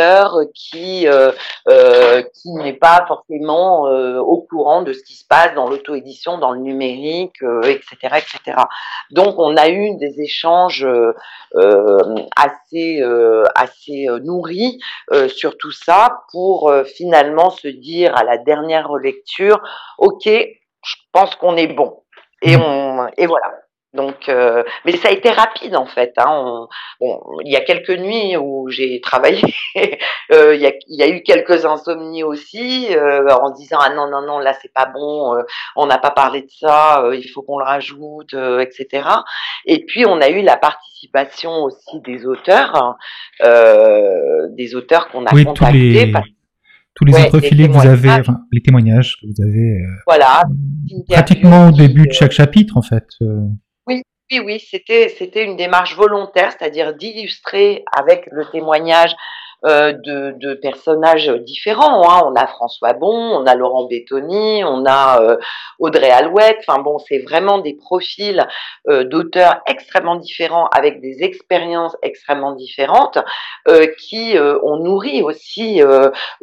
qui euh, euh, qui n'est pas forcément au courant de ce qui se passe dans l'auto-édition, dans le numérique, etc., etc. Donc on a eu des échanges assez assez nourris sur tout ça pour finalement se dire à la dernière lecture, ok, je pense qu'on est bon. Et mmh. on et voilà. Donc, euh, mais ça a été rapide en fait. Hein. bon, il y a quelques nuits où j'ai travaillé. euh, il, y a, il, y a, eu quelques insomnies aussi euh, en disant ah non non non là c'est pas bon, euh, on n'a pas parlé de ça, il faut qu'on le rajoute, etc. Et puis on a eu la participation aussi des auteurs, des auteurs qu'on a oui, contactés. Tous les... Tous les entrefilés que vous avez, enfin, les témoignages que vous avez, voilà, pratiquement au début de chaque chapitre en fait. Oui, oui, c'était c'était une démarche volontaire, c'est-à-dire d'illustrer avec le témoignage euh, de, de, personnages différents. Hein. On a François Bon, on a Laurent Bettoni, on a euh, Audrey Alouette. Enfin bon, c'est vraiment des profils euh, d'auteurs extrêmement différents avec des expériences extrêmement différentes qui ont nourri aussi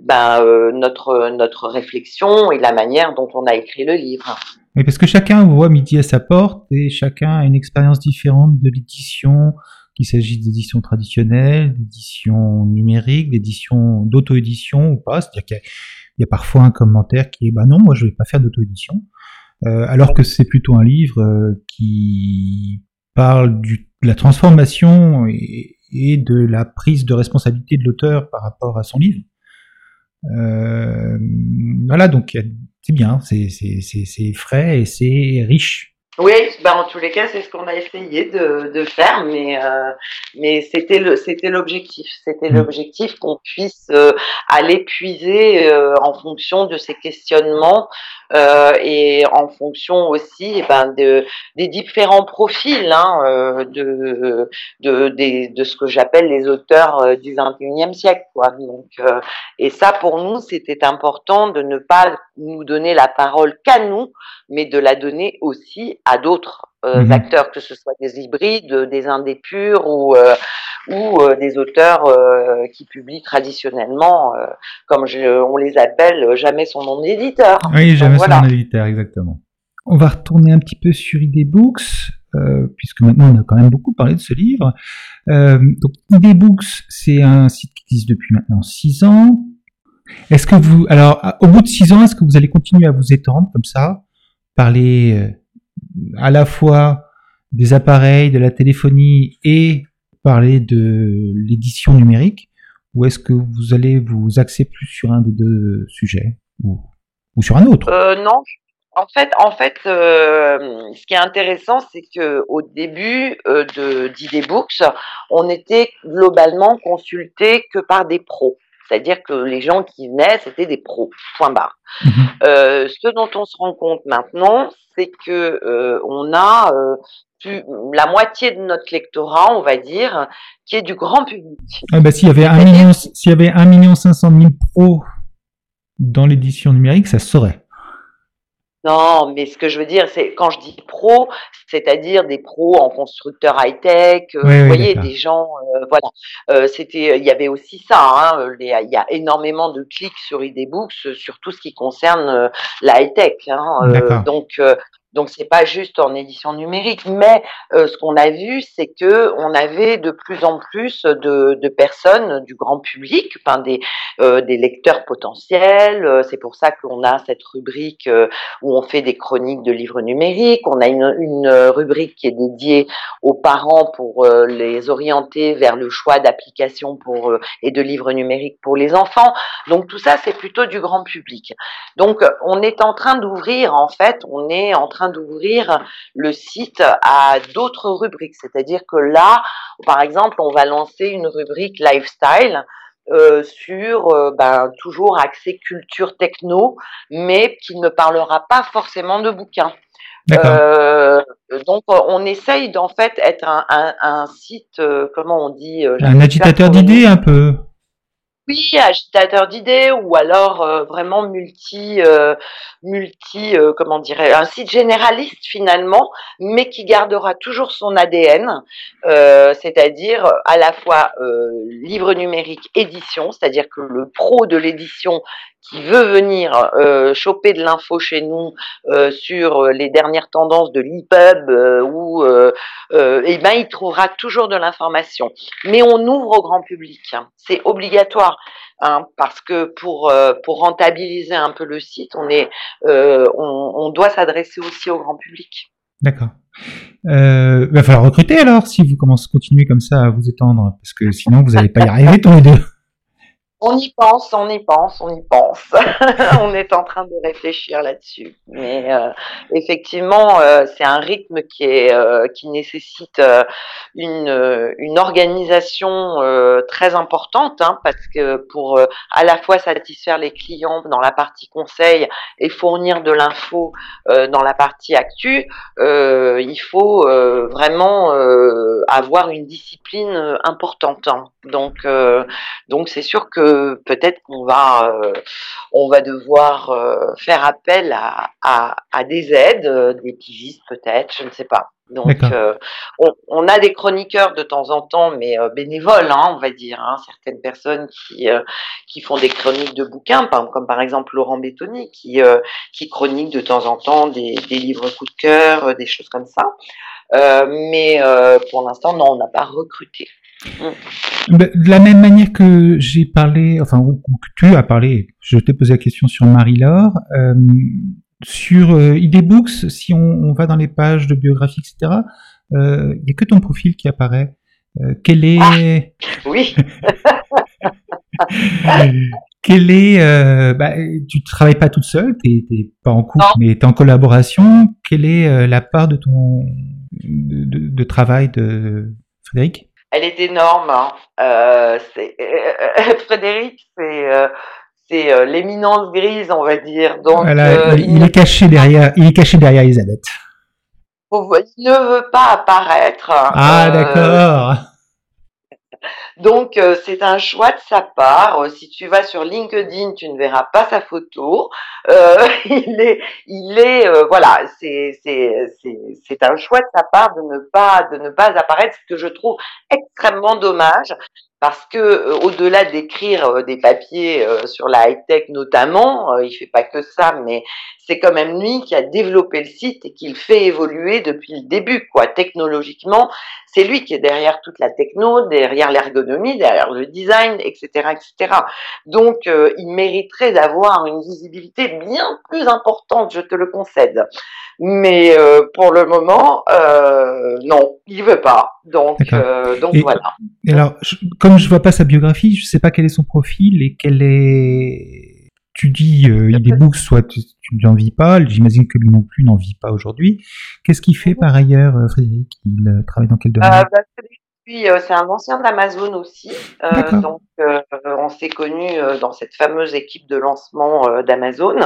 ben, notre notre réflexion et la manière dont on a écrit le livre. Parce que chacun voit midi à sa porte et chacun a une expérience différente de l'édition, qu'il s'agisse d'édition traditionnelle, d'édition numérique, d'édition d'auto-édition ou pas. C'est-à-dire qu'il y, a parfois un commentaire qui est bah non, moi je vais pas faire d'auto-édition, euh, alors que c'est plutôt un livre euh, qui parle de la transformation et, de la prise de responsabilité de l'auteur par rapport à son livre. Euh, voilà, donc c'est bien, c'est frais et c'est riche. Oui, bah en tous les cas, c'est ce qu'on a essayé de, de faire, mais euh, mais c'était le c'était l'objectif, c'était mmh. l'objectif qu'on puisse euh, aller puiser euh, en fonction de ces questionnements et en fonction aussi eh ben, de, des différents profils hein, euh, de, de, de, de, ce que j'appelle les auteurs euh, du 21e siècle. Quoi. Donc, et ça, pour nous, c'était important de ne pas nous donner la parole qu'à nous, mais de la donner aussi à d'autres mmh acteurs, que ce soit des hybrides, des indés purs ou, euh, ou euh, des auteurs euh, qui publient traditionnellement, comme je, on les appelle, jamais son nom d'éditeur. Oui, jamais son nom d'éditeur, exactement. On va retourner un petit peu sur ID Books, puisque maintenant on a quand même beaucoup parlé de ce livre. donc ID Books, c'est un site qui existe depuis maintenant six ans. Est-ce que vous, alors, au bout de six ans, est-ce que vous allez continuer à vous étendre comme ça, parler à la fois des appareils, de la téléphonie et parler de l'édition numérique ou est-ce que vous allez vous axer plus sur un des deux sujets ou, sur un autre? Euh, Non, en fait, en fait, euh, ce qui est intéressant, c'est que au début euh, d'ID Books, on était globalement consulté que par des pros. C'est-à-dire que les gens qui venaient, c'était des pros, point barre. Mhm. Euh, ce dont on se rend compte maintenant, c'est que euh, on a euh, la moitié de notre lectorat, on va dire, qui est du grand public. Ah bah, s'il y avait un million, s'il y avait un million cinq cent mille pros dans l'édition numérique, ça saurait. Non, mais ce que je veux dire, c'est quand je dis pro, c'est-à-dire des pros en constructeur high-tech, euh, vous voyez, des gens, euh, voilà. Euh, c'était, il y avait aussi ça. Hein, il y a énormément de clics sur Idebooks sur tout ce qui concerne la high-tech. Hein, donc, donc c'est pas juste en édition numérique, mais euh, ce qu'on a vu, c'est que on avait de plus en plus de, personnes du grand public, euh, des lecteurs potentiels. Euh, c'est pour ça qu'on a cette rubrique où on fait des chroniques de livres numériques. On a une, rubrique qui est dédiée aux parents pour les orienter vers le choix d'applications et de livres numériques pour les enfants. Donc tout ça, c'est plutôt du grand public. Donc on est en train d'ouvrir, en fait, on est en train d'ouvrir le site à d'autres rubriques. C'est-à-dire que là, par exemple, on va lancer une rubrique lifestyle. Euh, sur euh, ben, toujours accès culture techno, mais qui ne parlera pas forcément de bouquins. Euh, donc on essaye d'en fait être un, site, comment on dit Un agitateur d'idées un peu. Oui, agitateur d'idées ou alors euh, vraiment multi, euh, multi, euh, comment dirais, un site généraliste finalement, mais qui gardera toujours son ADN, c'est-à-dire à la fois livre numérique édition, c'est-à-dire que le pro de l'édition qui veut venir choper de l'info chez nous sur les dernières tendances de l'EPUB ou eh ben il trouvera toujours de l'information. Mais on ouvre au grand public, hein. c'est obligatoire. Hein, parce que pour pour rentabiliser un peu le site, on est on, on, doit s'adresser aussi au grand public. D'accord. il va falloir recruter alors si vous commencez à continuer comme ça à vous étendre, parce que sinon vous n'allez pas y arriver tous les deux. On y pense, on y pense, on y pense. on est en train de réfléchir là-dessus. Mais euh, effectivement, euh, c'est un rythme qui est euh, qui nécessite une, une organisation très importante, hein, parce que pour à la fois satisfaire les clients dans la partie conseil et fournir de l'info dans la partie actu, il faut vraiment avoir une discipline importante. Hein. Donc, donc c'est sûr que peut-être qu'on va, euh, on va devoir euh, faire appel à, à, des aides, euh, des pigistes peut-être, je ne sais pas. Donc, on, a des chroniqueurs de temps en temps, mais bénévoles, hein, on va dire. Hein, certaines personnes qui qui font des chroniques de bouquins, comme par exemple Laurent Bétoni, qui qui chronique de temps en temps des, des livres coup de cœur, des choses comme ça. mais pour l'instant, non, on n'a pas recruté. Bah, de la même manière que j'ai parlé, enfin, ou que tu as parlé, je t'ai posé la question sur Marie-Laure, euh, sur euh, ID Books, si on, va dans les pages de biographie, etc., il n'y a que ton profil qui apparaît. quel est ah, Oui. quel est bah, Tu travailles pas toute seule, tu n'es pas en couple, mais tu es en collaboration. Quelle est la part de ton de travail de Frédéric? Elle est énorme. Hein. Euh, Frédéric, c'est euh, euh, l'éminence grise, on va dire. Donc, il, est caché derrière, il est caché derrière Elisabeth. Il ne veut pas apparaître. Ah, d'accord. Donc euh, c'est un choix de sa part. Euh, si tu vas sur LinkedIn, tu ne verras pas sa photo. Euh, il est, il est, voilà, c'est c'est c'est un choix de sa part de ne pas de ne pas apparaître, ce que je trouve extrêmement dommage parce que au-delà d'écrire des papiers sur la high tech notamment, il fait pas que ça, mais c'est quand même lui qui a développé le site et qui le fait évoluer depuis le début, quoi. Technologiquement, c'est lui qui est derrière toute la techno, derrière l'ergonomie, derrière le design, etc., etc. Donc, euh, il mériterait d'avoir une visibilité bien plus importante, je te le concède. Mais euh, pour le moment, euh, non, il veut pas. Donc, donc voilà. alors, comme je vois pas sa biographie, je sais pas quel est son profil et quel est tu dis euh, il est books, soit tu, n'en vis pas, j'imagine que lui non plus n'en vit pas aujourd'hui. Qu'est-ce qu'il fait par ailleurs, euh, Frédéric? Il euh, travaille dans quel domaine? euh, bah, c'est un ancien d'Amazon aussi. donc, on s'est connus dans cette fameuse équipe de lancement d'Amazon.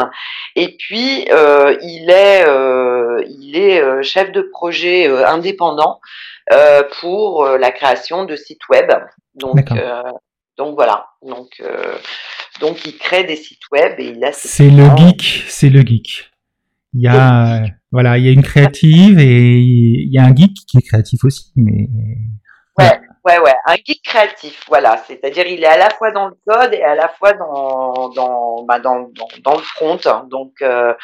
Et puis, il est, il est chef de projet indépendant pour la création de sites web. Donc, donc voilà. Donc, donc il crée des sites web et il a. C'est le geek, c'est le geek. Il y a voilà, il y a une créative et il y a un geek qui est créatif aussi, mais. Ouais, ouais, ouais, un geek créatif, voilà. C'est-à-dire il est à la fois dans le code et à la fois dans dans bah, dans, dans, le front. Donc euh,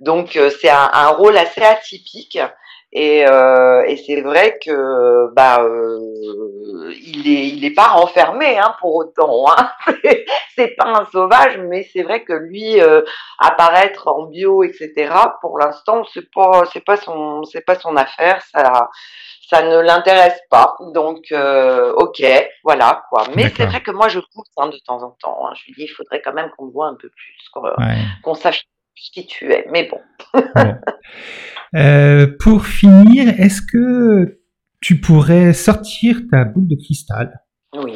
donc euh, c'est un, un, rôle assez atypique. Et, euh, et c'est vrai que bah euh, il est il est pas renfermé hein, pour autant. Hein. c'est pas un sauvage, mais c'est vrai que lui euh, apparaître en bio, etc. Pour l'instant, c'est pas c'est pas son c'est pas son affaire. Ça ça ne l'intéresse pas. Donc euh, ok, voilà quoi. Mais c'est vrai que moi je pousse hein, de temps en temps. Hein. Je lui dis il faudrait quand même qu'on me voit un peu plus, qu'on sache qui tu es. Mais bon. Euh, pour finir, est-ce que tu pourrais sortir ta boule de cristal Oui.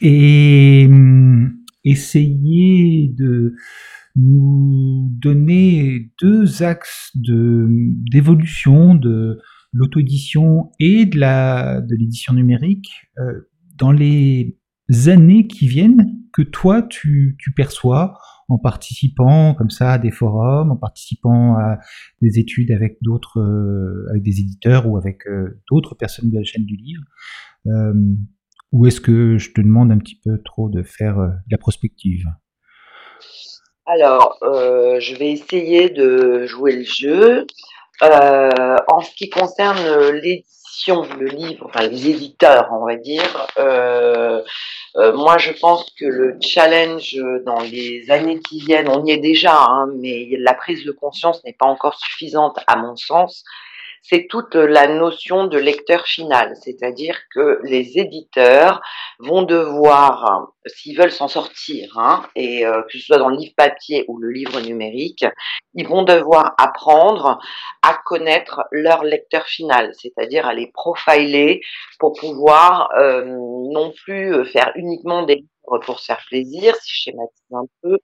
Et hum, essayer de nous donner deux axes de d'évolution de l'auto-édition et de la de l'édition numérique euh, dans les années qui viennent que toi tu, tu perçois en participant comme ça à des forums, en participant à des études avec d'autres, euh, avec des éditeurs ou avec euh, d'autres personnes de la chaîne du livre euh, Ou est-ce que je te demande un petit peu trop de faire de la prospective? Alors, je vais essayer de jouer le jeu. en ce qui concerne l'édition, le livre, enfin les éditeurs, on va dire, euh, moi, je pense que le challenge dans les années qui viennent, on y est déjà, hein, mais la prise de conscience n'est pas encore suffisante à mon sens c'est toute la notion de lecteur final, c'est-à-dire que les éditeurs vont devoir, s'ils veulent s'en sortir, hein, et euh, que ce soit dans le livre papier ou le livre numérique, ils vont devoir apprendre à connaître leur lecteur final, c'est-à-dire à les profiler pour pouvoir euh, non plus faire uniquement des livres pour se faire plaisir, si je schématise un peu,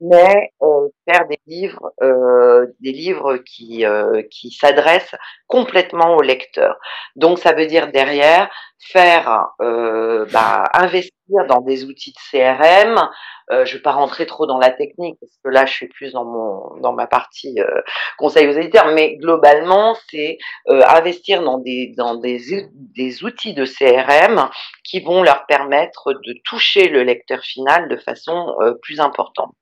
mais euh, faire des livres, euh, des livres qui euh, qui s'adressent complètement au lecteur. Donc ça veut dire derrière faire bah, investir dans des outils de CRM. je vais pas rentrer trop dans la technique parce que là je suis plus dans mon dans ma partie conseil aux éditeurs, mais globalement c'est investir dans des dans des des outils de CRM qui vont leur permettre de toucher le lecteur final de façon plus importante.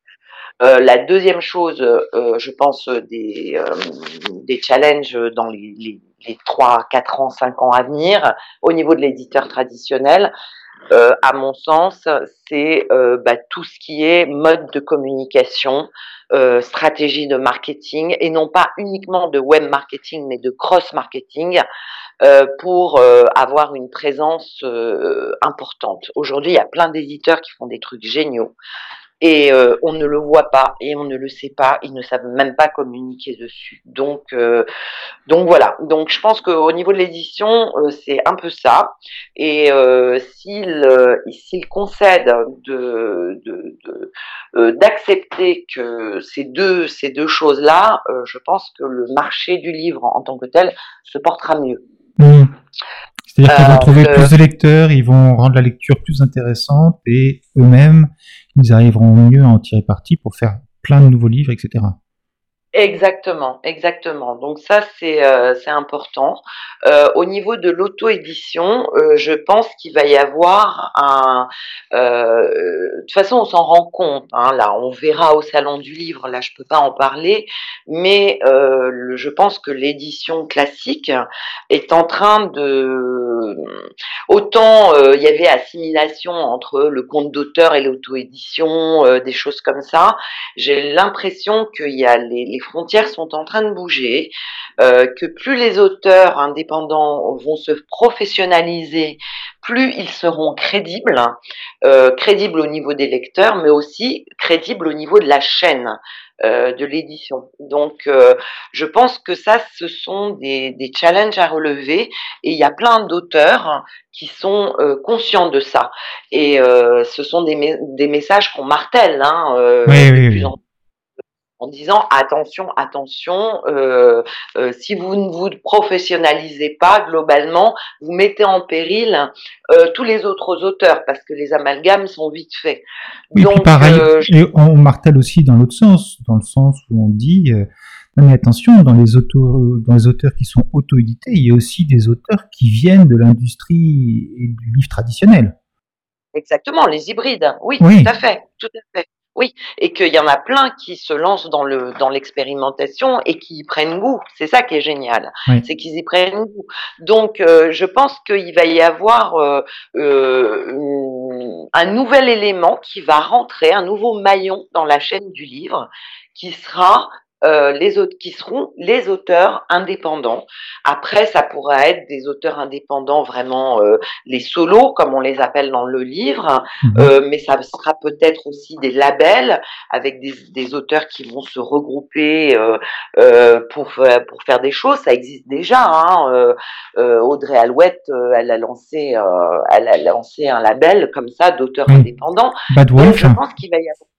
Euh, la deuxième chose, euh, je pense, des, euh, challenges dans les, les, les 3, 4 ans, 5 ans à venir, au niveau de l'éditeur traditionnel, euh, à mon sens, c'est euh, bah, tout ce qui est mode de communication, euh, stratégie de marketing, et non pas uniquement de web marketing, mais de cross marketing. pour avoir une présence importante. Aujourd'hui, il y a plein d'éditeurs qui font des trucs géniaux et euh, on ne le voit pas et on ne le sait pas, ils ne savent même pas communiquer dessus. Donc, euh, donc voilà. Donc je pense qu'au niveau de l'édition, euh, c'est un peu ça. Et s'il s'il concède de, d'accepter que ces deux ces deux choses là, je pense que le marché du livre en tant que tel se portera mieux. Mmh. C'est-à-dire qu'ils vont trouver plus de lecteurs, ils vont rendre la lecture plus intéressante et eux-mêmes, ils arriveront mieux à en tirer parti pour faire plein de nouveaux livres, etc. Exactement, exactement. Donc ça c'est euh, c'est important. Euh, au niveau de l'auto-édition, euh, je pense qu'il va y avoir un. de toute façon, on s'en rend compte. Hein, là, on verra au salon du livre. Là, je peux pas en parler, mais je pense que l'édition classique est en train de. Autant il y avait assimilation entre le compte d'auteur et l'auto-édition, des choses comme ça. J'ai l'impression qu'il y a les frontières sont en train de bouger, euh, que plus les auteurs indépendants vont se professionnaliser, plus ils seront crédibles, euh, crédibles au niveau des lecteurs, mais aussi crédibles au niveau de la chaîne euh, de l'édition. Donc, je pense que ça, ce sont des, challenges à relever, et il y a plein d'auteurs qui sont conscients de ça. Et ce sont des, des messages qu'on martèle hein, de plus en en disant attention, attention, euh, euh, si vous ne vous professionnalisez pas globalement, vous mettez en péril euh, tous les autres auteurs parce que les amalgames sont vite faits. Oui, Donc, pareil, on martèle aussi dans l'autre sens, dans le sens où on dit non mais attention, dans les, auteurs, dans les auteurs qui sont auto-édités, il y a aussi des auteurs qui viennent de l'industrie et du livre traditionnel. Exactement, les hybrides. Oui, oui, tout à fait, tout à fait. Oui, et qu'il y en a plein qui se lancent dans le dans l'expérimentation et qui y prennent goût. C'est ça qui est génial, c'est qu'ils y prennent goût. Donc, euh, je pense qu'il va y avoir euh, euh, un nouvel élément qui va rentrer, un nouveau maillon dans la chaîne du livre, qui sera euh, les autres qui seront les auteurs indépendants. Après, ça pourra être des auteurs indépendants vraiment euh, les solos, comme on les appelle dans le livre, mhm. euh, mais ça sera peut-être aussi des labels avec des, des, auteurs qui vont se regrouper pour pour faire des choses. Ça existe déjà. Hein. Audrey Alouette, elle a lancé elle a lancé un label comme ça d'auteurs indépendants. Bad Wolf. je pense qu'il va y avoir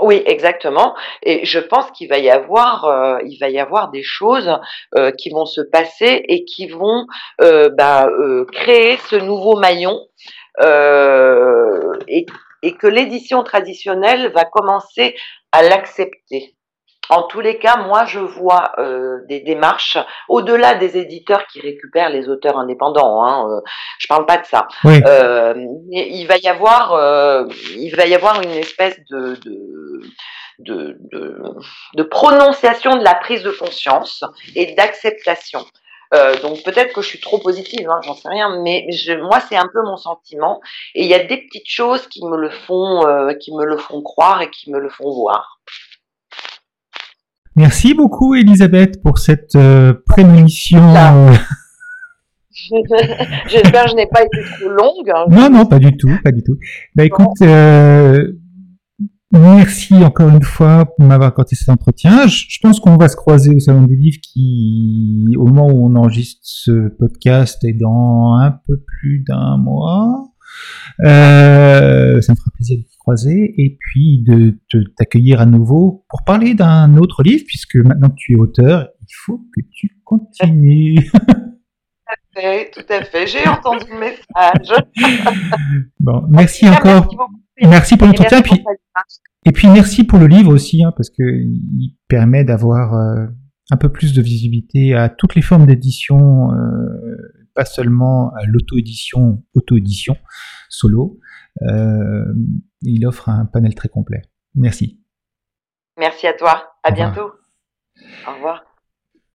oui, exactement. Et je pense qu'il va y avoir, euh, il va y avoir des choses euh, qui vont se passer et qui vont euh, bah, créer ce nouveau maillon et, et que l'édition traditionnelle va commencer à l'accepter. En tous les cas, moi, je vois euh, des démarches au-delà des éditeurs qui récupèrent les auteurs indépendants. Hein, euh, je parle pas de ça. Euh, il va y avoir, euh, il va y avoir une espèce de, de, de, de, prononciation de la prise de conscience et d'acceptation. Euh, donc peut-être que je suis trop positive, hein, j'en sais rien, mais je, moi c'est un peu mon sentiment. Et il y a des petites choses qui me le font, euh, qui me le font croire et qui me le font voir. Merci beaucoup Elisabeth pour cette euh, prémonition. J'espère que je n'ai pas été trop longue. Hein. Non, non, pas du tout, pas du tout. Bah écoute, euh, merci encore une fois pour m'avoir accordé cet entretien. Je, pense qu'on va se croiser au Salon du Livre qui, au moment où on enregistre ce podcast, est dans un peu plus d'un mois. Euh, ça me fera plaisir de te croiser et puis de t'accueillir à nouveau pour parler d'un autre livre, puisque maintenant que tu es auteur, il faut que tu continues. Tout à fait, tout à fait. J'ai entendu le message. bon, merci encore. Merci, pour l'entretien. Et, puis, et puis merci pour le livre aussi, hein, parce que il permet d'avoir euh, un peu plus de visibilité à toutes les formes d'édition. Euh, pas seulement à l'auto-édition, auto-édition solo. Euh, il offre un panel très complet. Merci. Merci à toi. À bientôt. Au revoir.